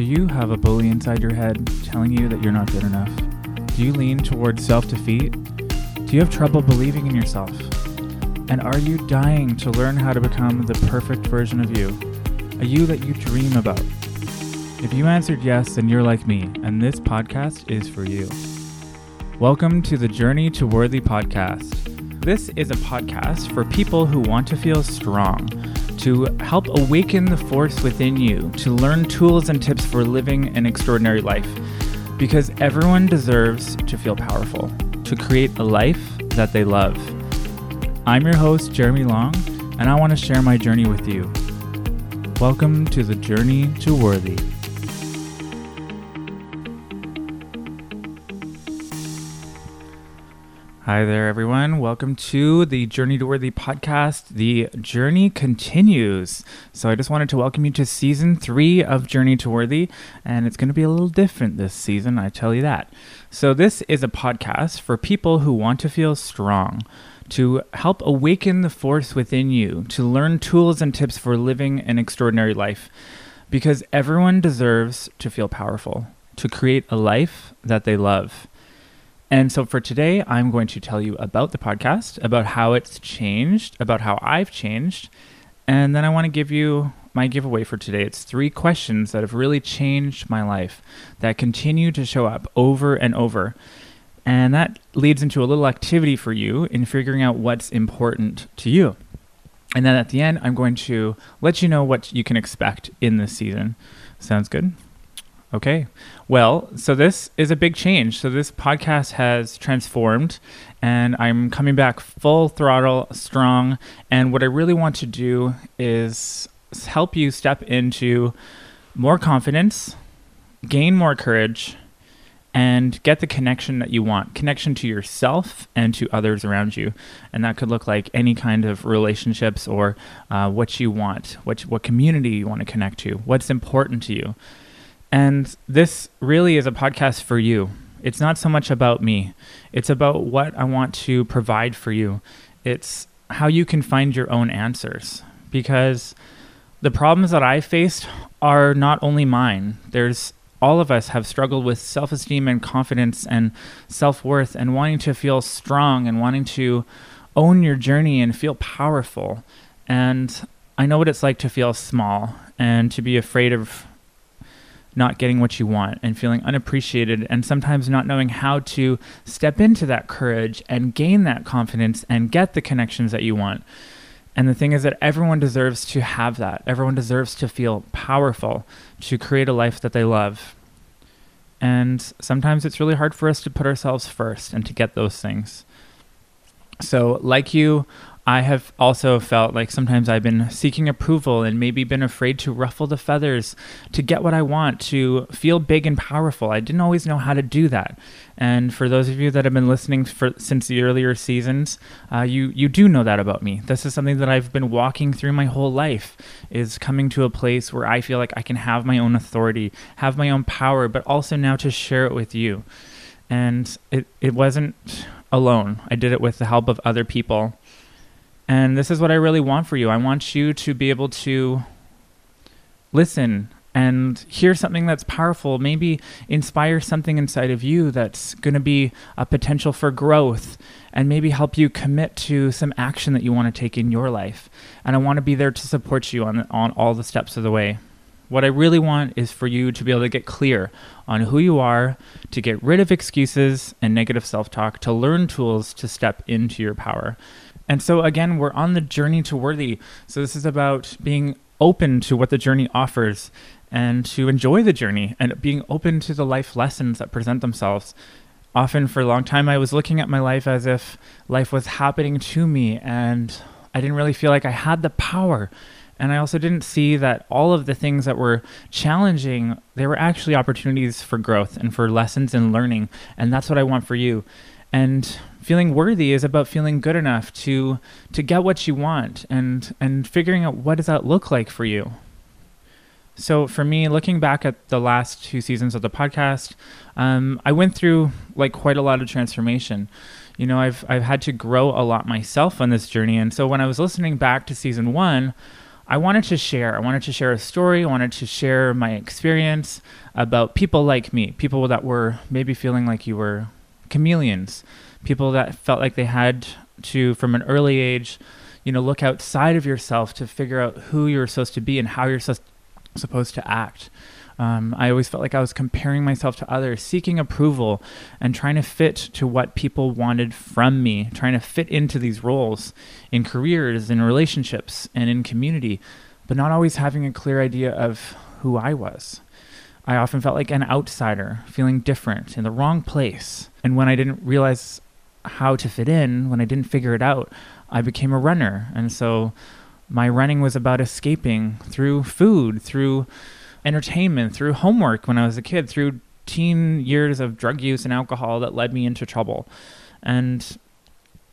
Do you have a bully inside your head telling you that you're not good enough? Do you lean towards self defeat? Do you have trouble believing in yourself? And are you dying to learn how to become the perfect version of you? A you that you dream about? If you answered yes, then you're like me, and this podcast is for you. Welcome to the Journey to Worthy podcast. This is a podcast for people who want to feel strong, to help awaken the force within you, to learn tools and tips for living an extraordinary life. Because everyone deserves to feel powerful, to create a life that they love. I'm your host, Jeremy Long, and I want to share my journey with you. Welcome to the Journey to Worthy. Hi there, everyone. Welcome to the Journey to Worthy podcast. The journey continues. So, I just wanted to welcome you to season three of Journey to Worthy, and it's going to be a little different this season, I tell you that. So, this is a podcast for people who want to feel strong, to help awaken the force within you, to learn tools and tips for living an extraordinary life, because everyone deserves to feel powerful, to create a life that they love. And so for today, I'm going to tell you about the podcast, about how it's changed, about how I've changed. And then I want to give you my giveaway for today. It's three questions that have really changed my life that continue to show up over and over. And that leads into a little activity for you in figuring out what's important to you. And then at the end, I'm going to let you know what you can expect in this season. Sounds good? Okay. Well, so this is a big change. So this podcast has transformed and I'm coming back full throttle, strong. And what I really want to do is help you step into more confidence, gain more courage, and get the connection that you want connection to yourself and to others around you. And that could look like any kind of relationships or uh, what you want, what, what community you want to connect to, what's important to you. And this really is a podcast for you. It's not so much about me, it's about what I want to provide for you. It's how you can find your own answers. Because the problems that I faced are not only mine. There's all of us have struggled with self esteem and confidence and self worth and wanting to feel strong and wanting to own your journey and feel powerful. And I know what it's like to feel small and to be afraid of not getting what you want and feeling unappreciated and sometimes not knowing how to step into that courage and gain that confidence and get the connections that you want. And the thing is that everyone deserves to have that. Everyone deserves to feel powerful, to create a life that they love. And sometimes it's really hard for us to put ourselves first and to get those things. So, like you, I have also felt like sometimes I've been seeking approval and maybe been afraid to ruffle the feathers to get what I want, to feel big and powerful. I didn't always know how to do that. And for those of you that have been listening for since the earlier seasons, uh, you you do know that about me. This is something that I've been walking through my whole life. Is coming to a place where I feel like I can have my own authority, have my own power, but also now to share it with you. And it it wasn't alone. I did it with the help of other people and this is what I really want for you. I want you to be able to listen and hear something that's powerful, maybe inspire something inside of you that's going to be a potential for growth and maybe help you commit to some action that you want to take in your life. And I want to be there to support you on on all the steps of the way. What I really want is for you to be able to get clear on who you are, to get rid of excuses and negative self-talk, to learn tools to step into your power. And so, again, we're on the journey to worthy. So, this is about being open to what the journey offers and to enjoy the journey and being open to the life lessons that present themselves. Often, for a long time, I was looking at my life as if life was happening to me, and I didn't really feel like I had the power. And I also didn't see that all of the things that were challenging, they were actually opportunities for growth and for lessons and learning. And that's what I want for you. And feeling worthy is about feeling good enough to to get what you want and and figuring out what does that look like for you so for me looking back at the last two seasons of the podcast um, i went through like quite a lot of transformation you know i've i've had to grow a lot myself on this journey and so when i was listening back to season one I wanted to share. I wanted to share a story. I wanted to share my experience about people like me, people that were maybe feeling like you were chameleons, people that felt like they had to, from an early age, you know, look outside of yourself to figure out who you're supposed to be and how you're supposed to act. Um, I always felt like I was comparing myself to others, seeking approval, and trying to fit to what people wanted from me, trying to fit into these roles in careers, in relationships, and in community, but not always having a clear idea of who I was. I often felt like an outsider, feeling different, in the wrong place. And when I didn't realize how to fit in, when I didn't figure it out, I became a runner. And so my running was about escaping through food, through entertainment, through homework when I was a kid, through teen years of drug use and alcohol that led me into trouble. And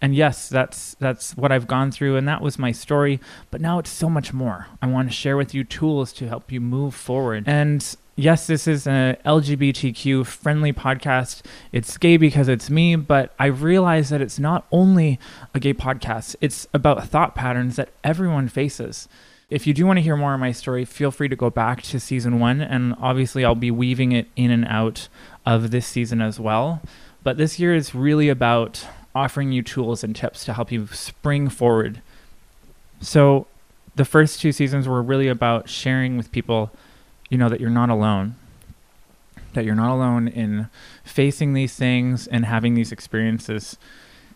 and yes, that's that's what I've gone through and that was my story, but now it's so much more. I want to share with you tools to help you move forward. And yes, this is an LGBTQ friendly podcast. It's gay because it's me, but I realize that it's not only a gay podcast. It's about thought patterns that everyone faces. If you do want to hear more of my story, feel free to go back to season one, and obviously I'll be weaving it in and out of this season as well. But this year is really about offering you tools and tips to help you spring forward. So, the first two seasons were really about sharing with people, you know, that you're not alone, that you're not alone in facing these things and having these experiences.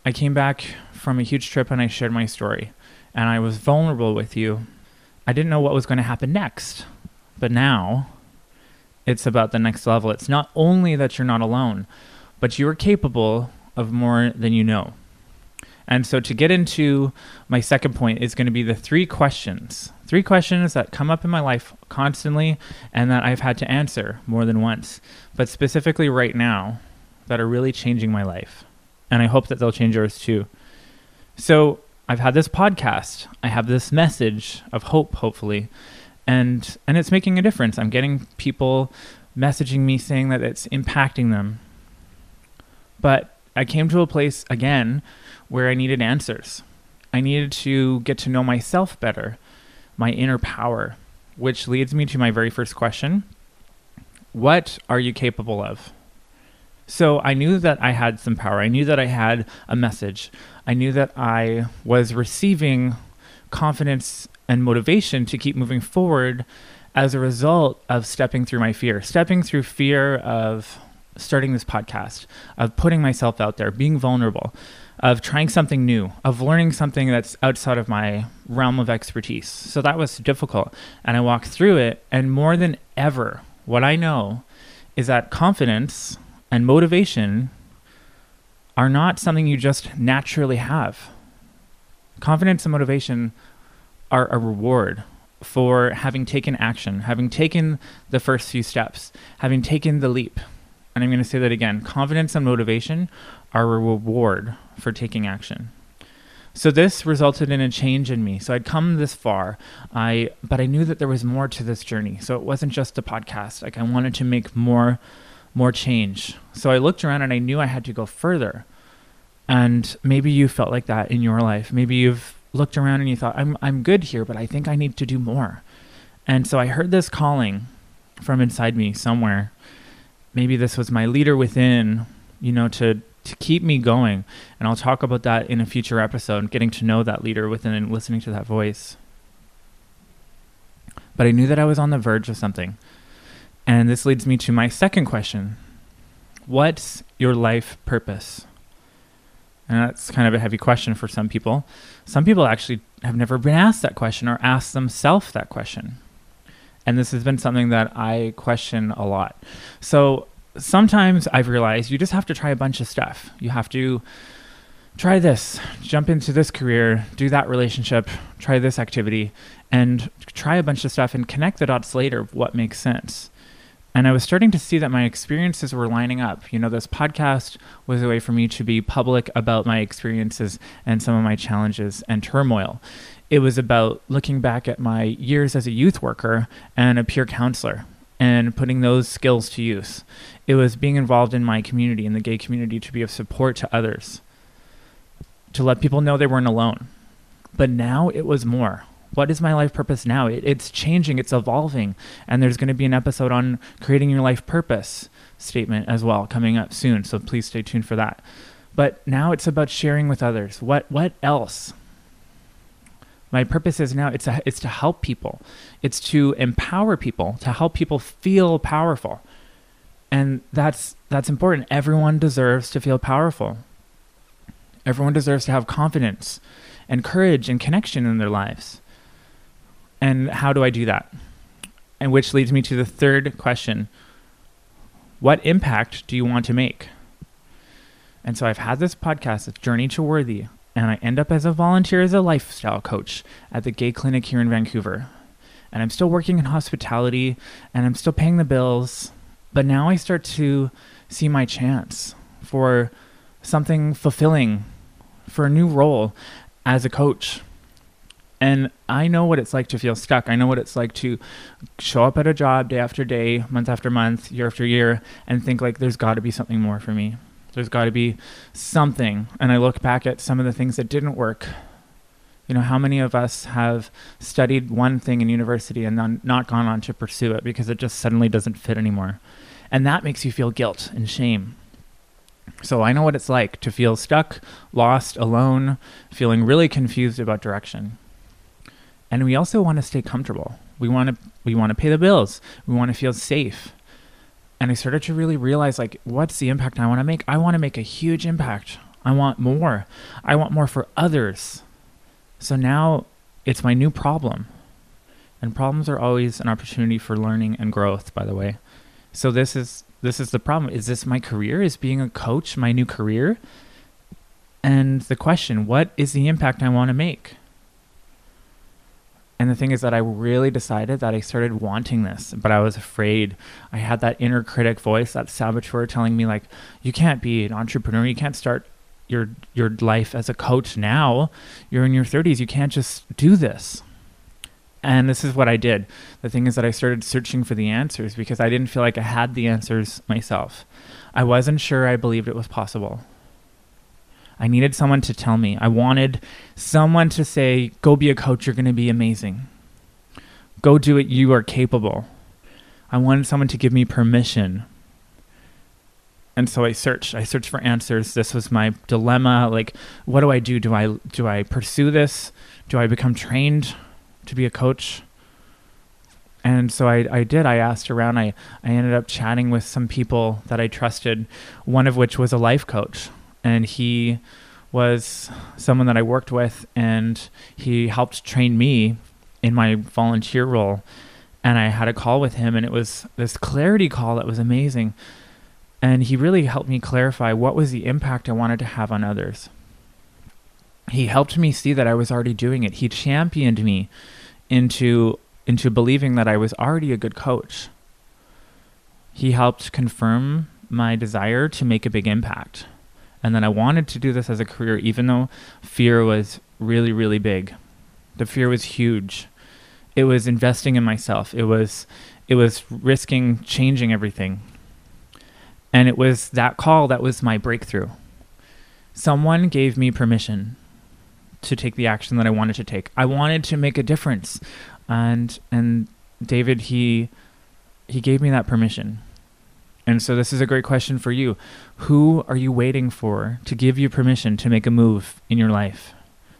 I came back from a huge trip and I shared my story, and I was vulnerable with you I didn't know what was going to happen next. But now it's about the next level. It's not only that you're not alone, but you are capable of more than you know. And so to get into my second point is going to be the three questions. Three questions that come up in my life constantly and that I've had to answer more than once, but specifically right now that are really changing my life. And I hope that they'll change yours too. So I've had this podcast. I have this message of hope, hopefully, and and it's making a difference. I'm getting people messaging me saying that it's impacting them. But I came to a place again where I needed answers. I needed to get to know myself better, my inner power, which leads me to my very first question. What are you capable of? So I knew that I had some power. I knew that I had a message. I knew that I was receiving confidence and motivation to keep moving forward as a result of stepping through my fear, stepping through fear of starting this podcast, of putting myself out there, being vulnerable, of trying something new, of learning something that's outside of my realm of expertise. So that was difficult. And I walked through it. And more than ever, what I know is that confidence and motivation are not something you just naturally have. Confidence and motivation are a reward for having taken action, having taken the first few steps, having taken the leap. And I'm going to say that again confidence and motivation are a reward for taking action. So this resulted in a change in me. So I'd come this far, I but I knew that there was more to this journey. So it wasn't just a podcast. Like I wanted to make more more change. So I looked around and I knew I had to go further. And maybe you felt like that in your life. Maybe you've looked around and you thought, I'm, I'm good here, but I think I need to do more. And so I heard this calling from inside me somewhere. Maybe this was my leader within, you know, to, to keep me going. And I'll talk about that in a future episode, getting to know that leader within and listening to that voice. But I knew that I was on the verge of something. And this leads me to my second question What's your life purpose? And that's kind of a heavy question for some people. Some people actually have never been asked that question or asked themselves that question. And this has been something that I question a lot. So sometimes I've realized you just have to try a bunch of stuff. You have to try this, jump into this career, do that relationship, try this activity, and try a bunch of stuff and connect the dots later of what makes sense. And I was starting to see that my experiences were lining up. You know, this podcast was a way for me to be public about my experiences and some of my challenges and turmoil. It was about looking back at my years as a youth worker and a peer counselor and putting those skills to use. It was being involved in my community, in the gay community, to be of support to others, to let people know they weren't alone. But now it was more. What is my life purpose now? It, it's changing, it's evolving. And there's going to be an episode on creating your life purpose statement as well coming up soon. So please stay tuned for that. But now it's about sharing with others. What what else? My purpose is now it's a, it's to help people. It's to empower people, to help people feel powerful. And that's that's important. Everyone deserves to feel powerful. Everyone deserves to have confidence and courage and connection in their lives. And how do I do that? And which leads me to the third question. What impact do you want to make? And so I've had this podcast, it's Journey to Worthy, and I end up as a volunteer as a lifestyle coach at the gay clinic here in Vancouver. And I'm still working in hospitality and I'm still paying the bills, but now I start to see my chance for something fulfilling, for a new role as a coach. And I know what it's like to feel stuck. I know what it's like to show up at a job day after day, month after month, year after year, and think like there's got to be something more for me. There's got to be something. And I look back at some of the things that didn't work. You know, how many of us have studied one thing in university and then not gone on to pursue it because it just suddenly doesn't fit anymore? And that makes you feel guilt and shame. So I know what it's like to feel stuck, lost, alone, feeling really confused about direction. And we also want to stay comfortable. We want to we want to pay the bills. We want to feel safe and I started to really realize like what's the impact I want to make? I want to make a huge impact. I want more. I want more for others. So now it's my new problem. And problems are always an opportunity for learning and growth, by the way. So this is this is the problem. Is this my career? Is being a coach my new career? And the question, what is the impact I want to make? And the thing is that I really decided that I started wanting this, but I was afraid. I had that inner critic voice, that saboteur telling me like, you can't be an entrepreneur, you can't start your your life as a coach now. You're in your 30s, you can't just do this. And this is what I did. The thing is that I started searching for the answers because I didn't feel like I had the answers myself. I wasn't sure I believed it was possible. I needed someone to tell me. I wanted someone to say, go be a coach, you're going to be amazing. Go do it, you are capable. I wanted someone to give me permission. And so I searched. I searched for answers. This was my dilemma. Like, what do I do? Do I do I pursue this? Do I become trained to be a coach? And so I, I did. I asked around. I, I ended up chatting with some people that I trusted, one of which was a life coach and he was someone that I worked with, and he helped train me in my volunteer role. And I had a call with him, and it was this clarity call that was amazing. And he really helped me clarify what was the impact I wanted to have on others. He helped me see that I was already doing it. He championed me into into believing that I was already a good coach. He helped confirm my desire to make a big impact. And then I wanted to do this as a career, even though fear was really, really big. The fear was huge. It was investing in myself. It was, it was risking changing everything. And it was that call that was my breakthrough. Someone gave me permission to take the action that I wanted to take. I wanted to make a difference. And and David he he gave me that permission. And so this is a great question for you. Who are you waiting for to give you permission to make a move in your life?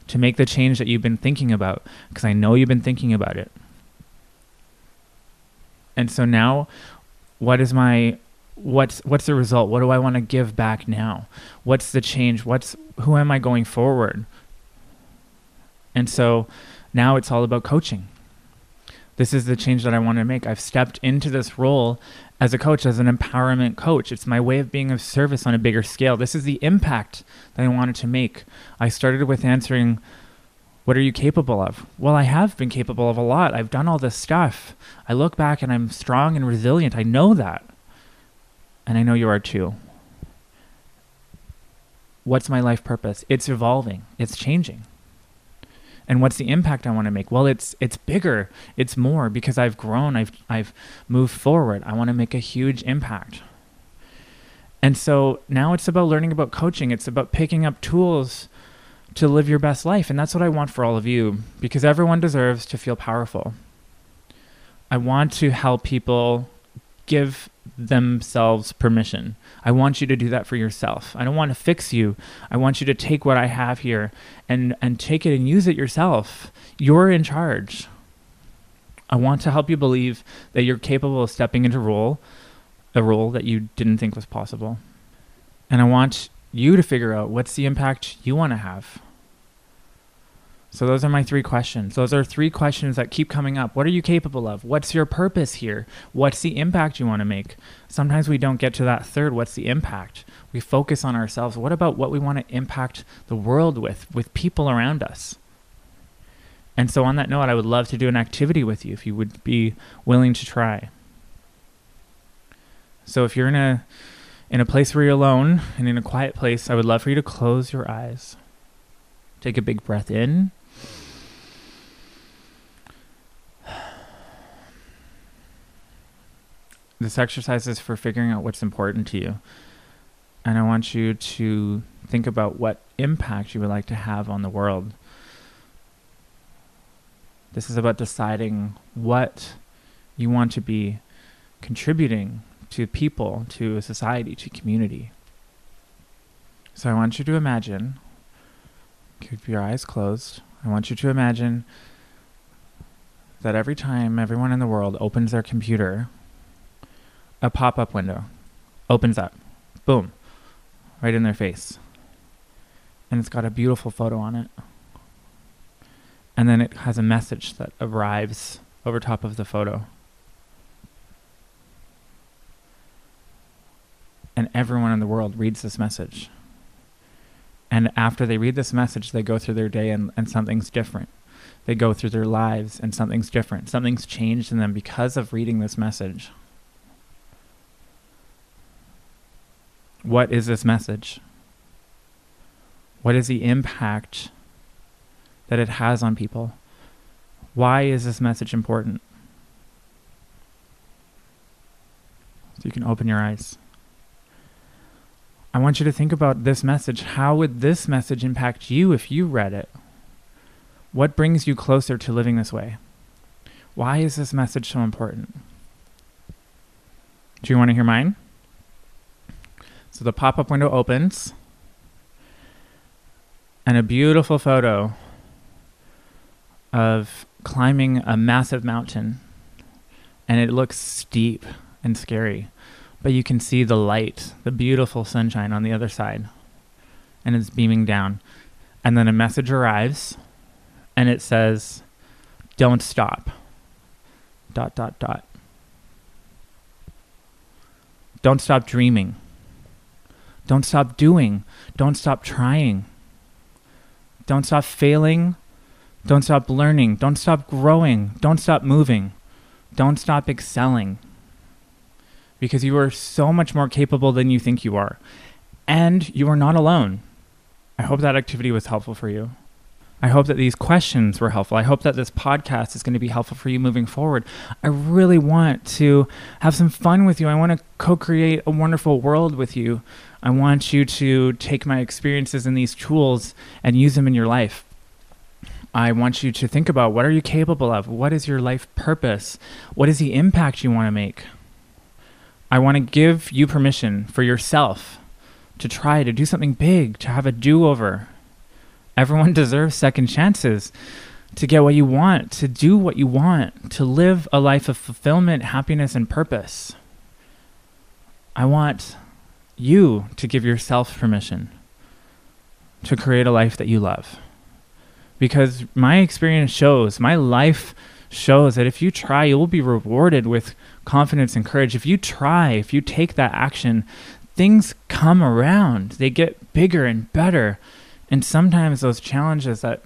To make the change that you've been thinking about? Because I know you've been thinking about it. And so now what is my what's what's the result? What do I want to give back now? What's the change? What's who am I going forward? And so now it's all about coaching. This is the change that I want to make. I've stepped into this role as a coach, as an empowerment coach. It's my way of being of service on a bigger scale. This is the impact that I wanted to make. I started with answering, What are you capable of? Well, I have been capable of a lot. I've done all this stuff. I look back and I'm strong and resilient. I know that. And I know you are too. What's my life purpose? It's evolving, it's changing and what's the impact I want to make? Well, it's it's bigger, it's more because I've grown, I've I've moved forward. I want to make a huge impact. And so now it's about learning about coaching. It's about picking up tools to live your best life. And that's what I want for all of you because everyone deserves to feel powerful. I want to help people give themselves permission. I want you to do that for yourself. I don't want to fix you. I want you to take what I have here and and take it and use it yourself. You're in charge. I want to help you believe that you're capable of stepping into role, a role that you didn't think was possible. And I want you to figure out what's the impact you want to have. So those are my three questions. Those are three questions that keep coming up. What are you capable of? What's your purpose here? What's the impact you want to make? Sometimes we don't get to that third. What's the impact? We focus on ourselves. What about what we want to impact the world with, with people around us? And so on that note, I would love to do an activity with you if you would be willing to try. So if you're in a in a place where you're alone and in a quiet place, I would love for you to close your eyes. Take a big breath in this exercise is for figuring out what's important to you. And I want you to think about what impact you would like to have on the world. This is about deciding what you want to be contributing to people, to society, to community. So I want you to imagine, keep your eyes closed. I want you to imagine that every time everyone in the world opens their computer a pop up window opens up. Boom. Right in their face. And it's got a beautiful photo on it. And then it has a message that arrives over top of the photo. And everyone in the world reads this message. And after they read this message, they go through their day and, and something's different. They go through their lives and something's different. Something's changed in them because of reading this message. What is this message? What is the impact that it has on people? Why is this message important? So you can open your eyes. I want you to think about this message. How would this message impact you if you read it? What brings you closer to living this way? Why is this message so important? Do you want to hear mine? So the pop up window opens, and a beautiful photo of climbing a massive mountain. And it looks steep and scary, but you can see the light, the beautiful sunshine on the other side, and it's beaming down. And then a message arrives, and it says, Don't stop. Dot, dot, dot. Don't stop dreaming. Don't stop doing. Don't stop trying. Don't stop failing. Don't stop learning. Don't stop growing. Don't stop moving. Don't stop excelling. Because you are so much more capable than you think you are. And you are not alone. I hope that activity was helpful for you. I hope that these questions were helpful. I hope that this podcast is going to be helpful for you moving forward. I really want to have some fun with you. I want to co create a wonderful world with you. I want you to take my experiences and these tools and use them in your life. I want you to think about what are you capable of? What is your life purpose? What is the impact you want to make? I want to give you permission for yourself to try to do something big, to have a do over, Everyone deserves second chances to get what you want, to do what you want, to live a life of fulfillment, happiness, and purpose. I want you to give yourself permission to create a life that you love. Because my experience shows, my life shows that if you try, you will be rewarded with confidence and courage. If you try, if you take that action, things come around, they get bigger and better. And sometimes those challenges that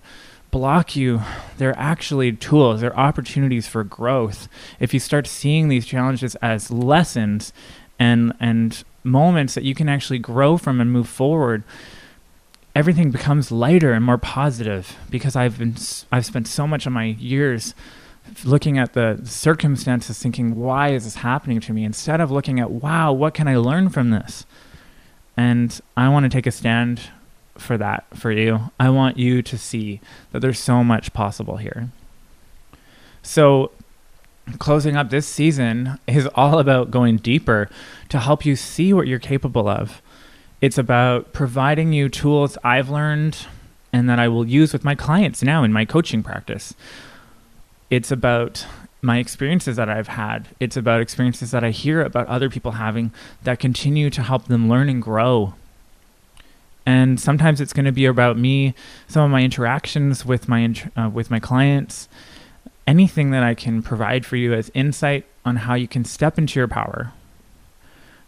block you, they're actually tools, they're opportunities for growth. If you start seeing these challenges as lessons and and moments that you can actually grow from and move forward, everything becomes lighter and more positive because I've been I've spent so much of my years looking at the circumstances thinking why is this happening to me instead of looking at wow what can I learn from this and I want to take a stand for that for you. I want you to see that there's so much possible here. So, closing up this season is all about going deeper to help you see what you're capable of. It's about providing you tools I've learned and that I will use with my clients now in my coaching practice. It's about my experiences that I've had. It's about experiences that I hear about other people having that continue to help them learn and grow. And sometimes it's going to be about me, some of my interactions with my uh, with my clients, anything that I can provide for you as insight on how you can step into your power,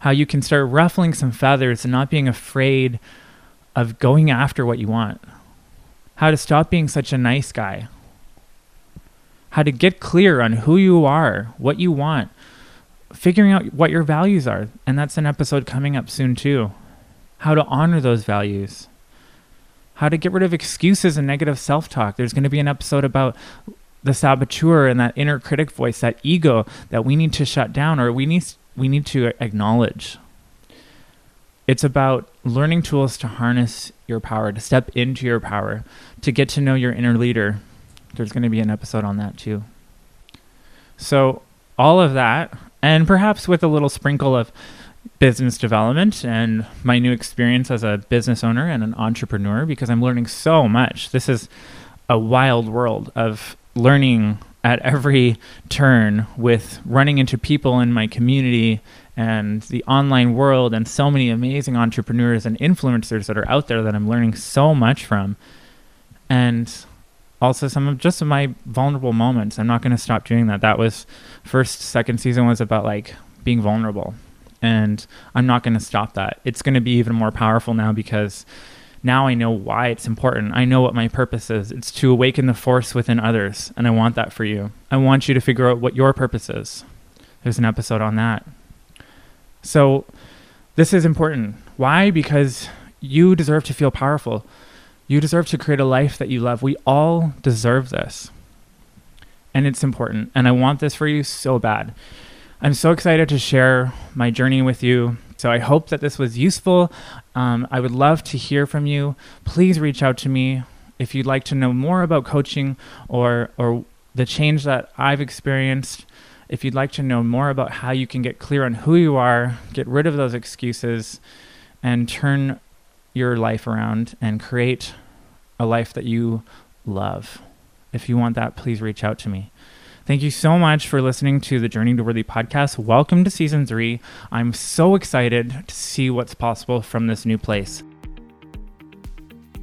how you can start ruffling some feathers and not being afraid of going after what you want, how to stop being such a nice guy, how to get clear on who you are, what you want, figuring out what your values are. And that's an episode coming up soon, too. How to honor those values, how to get rid of excuses and negative self talk. There's going to be an episode about the saboteur and that inner critic voice, that ego that we need to shut down or we need, we need to acknowledge. It's about learning tools to harness your power, to step into your power, to get to know your inner leader, there's going to be an episode on that too. So, all of that, and perhaps with a little sprinkle of business development and my new experience as a business owner and an entrepreneur, because I'm learning so much. This is a wild world of learning at every turn with running into people in my community and the online world and so many amazing entrepreneurs and influencers that are out there that I'm learning so much from. And also some of just my vulnerable moments. I'm not going to stop doing that. That was first, second season was about like being vulnerable. And I'm not going to stop that. It's going to be even more powerful now because now I know why it's important. I know what my purpose is. It's to awaken the force within others. And I want that for you. I want you to figure out what your purpose is. There's an episode on that. So, this is important. Why? Because you deserve to feel powerful. You deserve to create a life that you love. We all deserve this. And it's important. And I want this for you so bad. I'm so excited to share my journey with you. So I hope that this was useful. Um, I would love to hear from you. Please reach out to me if you'd like to know more about coaching or or the change that I've experienced. If you'd like to know more about how you can get clear on who you are, get rid of those excuses, and turn your life around and create a life that you love. If you want that, please reach out to me. Thank you so much for listening to the Journey to Worthy podcast. Welcome to season three. I'm so excited to see what's possible from this new place.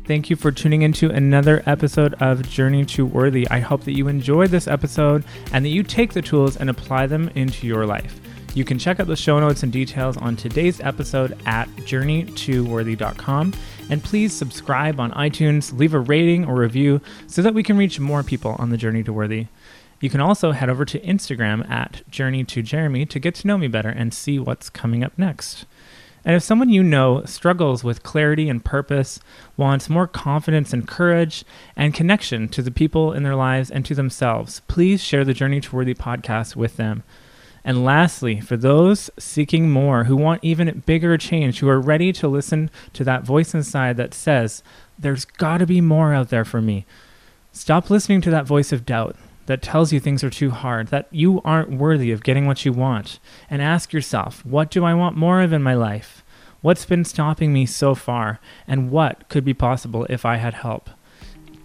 Thank you for tuning into another episode of Journey to Worthy. I hope that you enjoyed this episode and that you take the tools and apply them into your life. You can check out the show notes and details on today's episode at journeytoworthy.com. And please subscribe on iTunes, leave a rating or review so that we can reach more people on the journey to worthy. You can also head over to Instagram at Journey to Jeremy to get to know me better and see what's coming up next. And if someone you know struggles with clarity and purpose, wants more confidence and courage and connection to the people in their lives and to themselves, please share the Journey to Worthy podcast with them. And lastly, for those seeking more, who want even bigger change, who are ready to listen to that voice inside that says, There's got to be more out there for me. Stop listening to that voice of doubt that tells you things are too hard, that you aren't worthy of getting what you want, and ask yourself, What do I want more of in my life? What's been stopping me so far? And what could be possible if I had help?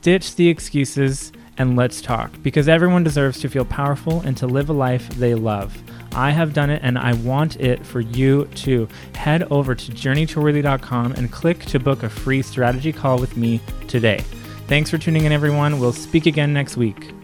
Ditch the excuses and let's talk because everyone deserves to feel powerful and to live a life they love. I have done it and I want it for you too. Head over to journeytoworthy.com and click to book a free strategy call with me today. Thanks for tuning in, everyone. We'll speak again next week.